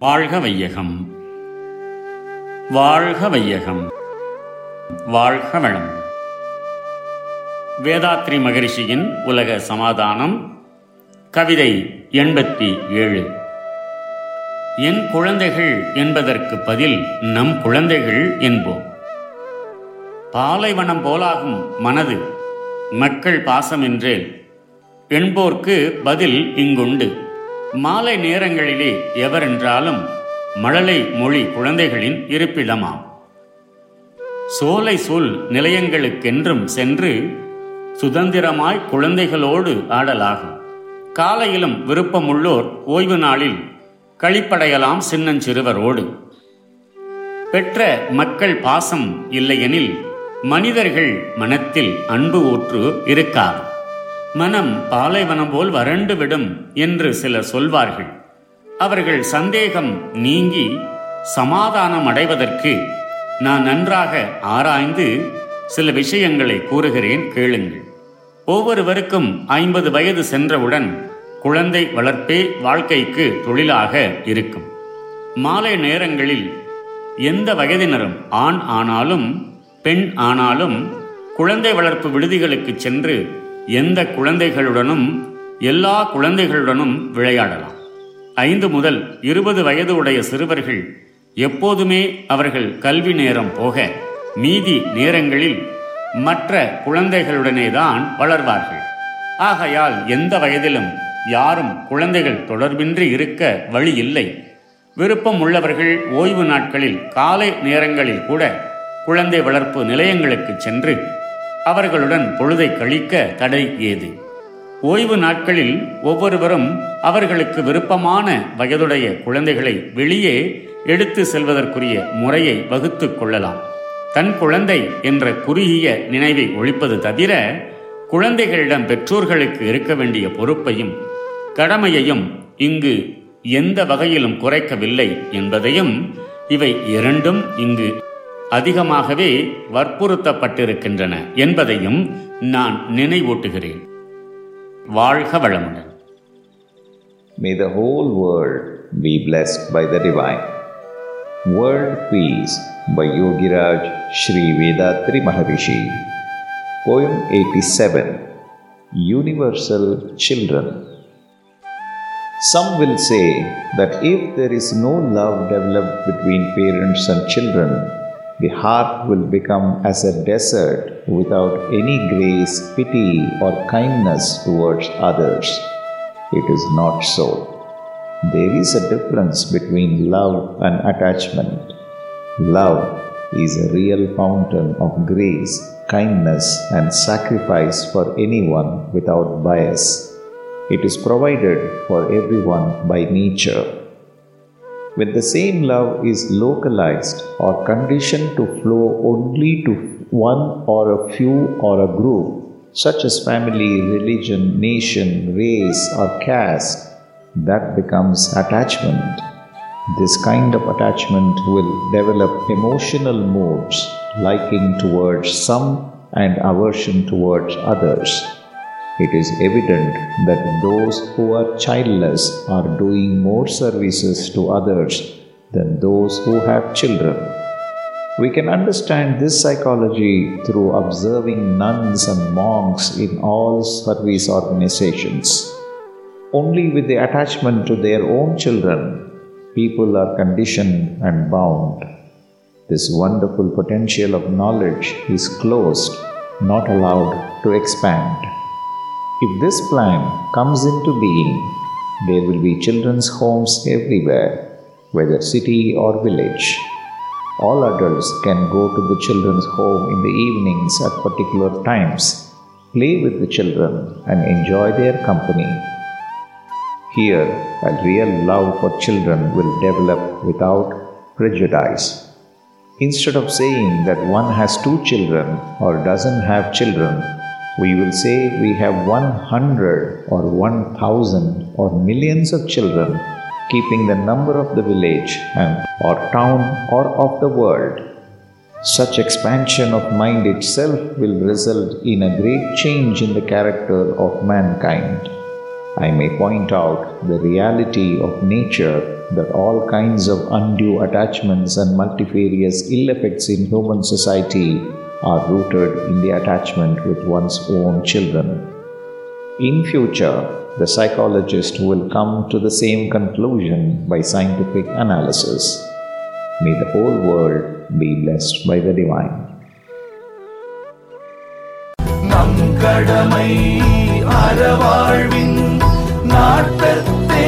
வாழ்க வையகம். வாழ்க வையகம். வாழ்க வளம். வேதாத்ரி மகரிஷியின் உலக சமாதானம் கவிதை எண்பத்தி ஏழு. என் குழந்தைகள் என்பதற்கு பதில் நம் குழந்தைகள் என்போம். பாலைவனம் போலாகும் மனது மக்கள் பாசமென்றேல் என்போர்க்கு பதில் இங்குண்டு. மாலை நேரங்களிலே எவரென்றாலும் மழலை மொழி குழந்தைகளின் இருப்பிடமாம். சோலை சொல் நிலையங்களுக்கென்றும் சென்று சுதந்திரமாய் குழந்தைகளோடு ஆடலாகும். காலையிலும் விருப்பமுள்ளோர் ஓய்வு நாளில் கழிப்படையலாம் சின்னஞ்சிறுவரோடு. பெற்ற மக்கள் பாசம் இல்லையெனில் மனிதர்கள் மனத்தில் அன்பு ஊற்று இருக்காது. மனம் பாலைவனம் போல் வறண்டு விடும் என்று சிலர் சொல்வார்கள். அவர்கள் சந்தேகம் நீங்கி சமாதானம் அடைவதற்கு நான் நன்றாக ஆராய்ந்து சில விஷயங்களை கூறுகிறேன் கேளுங்கள். ஒவ்வொருவருக்கும் ஐம்பது வயது சென்றவுடன் குழந்தை வளர்ப்பே வாழ்க்கைக்கு தொழிலாக இருக்கும். மாலை நேரங்களில் எந்த வயதினரும் ஆண் ஆனாலும் பெண் ஆனாலும் குழந்தை வளர்ப்பு விடுதிகளுக்கு சென்று எந்த குழந்தைகளுடனும் எல்லா குழந்தைகளுடனும் விளையாடலாம். ஐந்து முதல் இருபது வயது உடைய சிறுவர்கள் எப்போதுமே அவர்கள் கல்வி நேரம் போக மீதி நேரங்களில் மற்ற குழந்தைகளுடனே தான் வளர்வார்கள். ஆகையால் எந்த வயதிலும் யாரும் குழந்தைகள் தொடர்பின்றி இருக்க வழி இல்லை. விருப்பம் உள்ளவர்கள் ஓய்வு நாட்களில் காலை நேரங்களில் கூட குழந்தை வளர்ப்பு நிலையங்களுக்கு சென்று அவர்களுடன் பொழுதை கழிக்க தடை ஏது? ஓய்வு நாட்களில் ஒவ்வொருவரும் அவர்களுக்கு விருப்பமான வயதுடைய குழந்தைகளை வெளியே எடுத்து செல்வதற்குரிய முறையை வகுத்து கொள்ளலாம். தன் குழந்தை என்ற குறுகிய நினைவை ஒழிப்பது தவிர குழந்தைகளிடம் பெற்றோர்களுக்கு இருக்க வேண்டிய பொறுப்பையும் கடமையையும் இங்கு எந்த வகையிலும் குறைக்கவில்லை என்பதையும் இவை இரண்டும் இங்கு அதிகமாகவே வற்புறுத்தப்பட்டிருக்கின்றன என்பதையும் நான் நினைவூட்டுகிறேன் வாழ்க வளமுடன் May the whole world be blessed by the divine. World Peace by Yogiraj Sri Vedatri Maharishi. Poem 87 Universal Children. Some will say that if there is no love developed between parents and children, the heart will become as a desert without any grace, pity, or kindness towards others. It is not so. There is a difference between love and attachment. Love is a real fountain of grace, kindness, and sacrifice for anyone without bias. It is provided for everyone by nature. When the same love is localized or conditioned to flow only to one or a few or a group, such as family, religion, nation, race, or caste, that becomes attachment. This kind of attachment will develop emotional moods, liking towards some and aversion towards others. It is evident that those who are childless are doing more services to others than those who have children. We can understand this psychology through observing nuns and monks in all service organizations. Only with the attachment to their own children, people are conditioned and bound. This wonderful potential of knowledge is closed, not allowed to expand. If this plan comes into being, there will be children's homes everywhere, whether city or village. All adults can go to the children's home in the evenings at particular times, play with the children, and enjoy their company. Here, a real love for children will develop without prejudice. Instead of saying that one has two children or doesn't have children, we will say we have 100 or 1000 or millions of children, keeping the number of the village and or town or of the world. Such expansion of mind itself will result in a great change in the character of mankind. I may point out the reality of nature that all kinds of undue attachments and multifarious ill effects in human society are rooted in the attachment with one's own children. In future, the psychologist will come to the same conclusion by scientific analysis. May the whole world be blessed by the divine. நம் கடமை அறவாழ்வின் நாட்டத்தே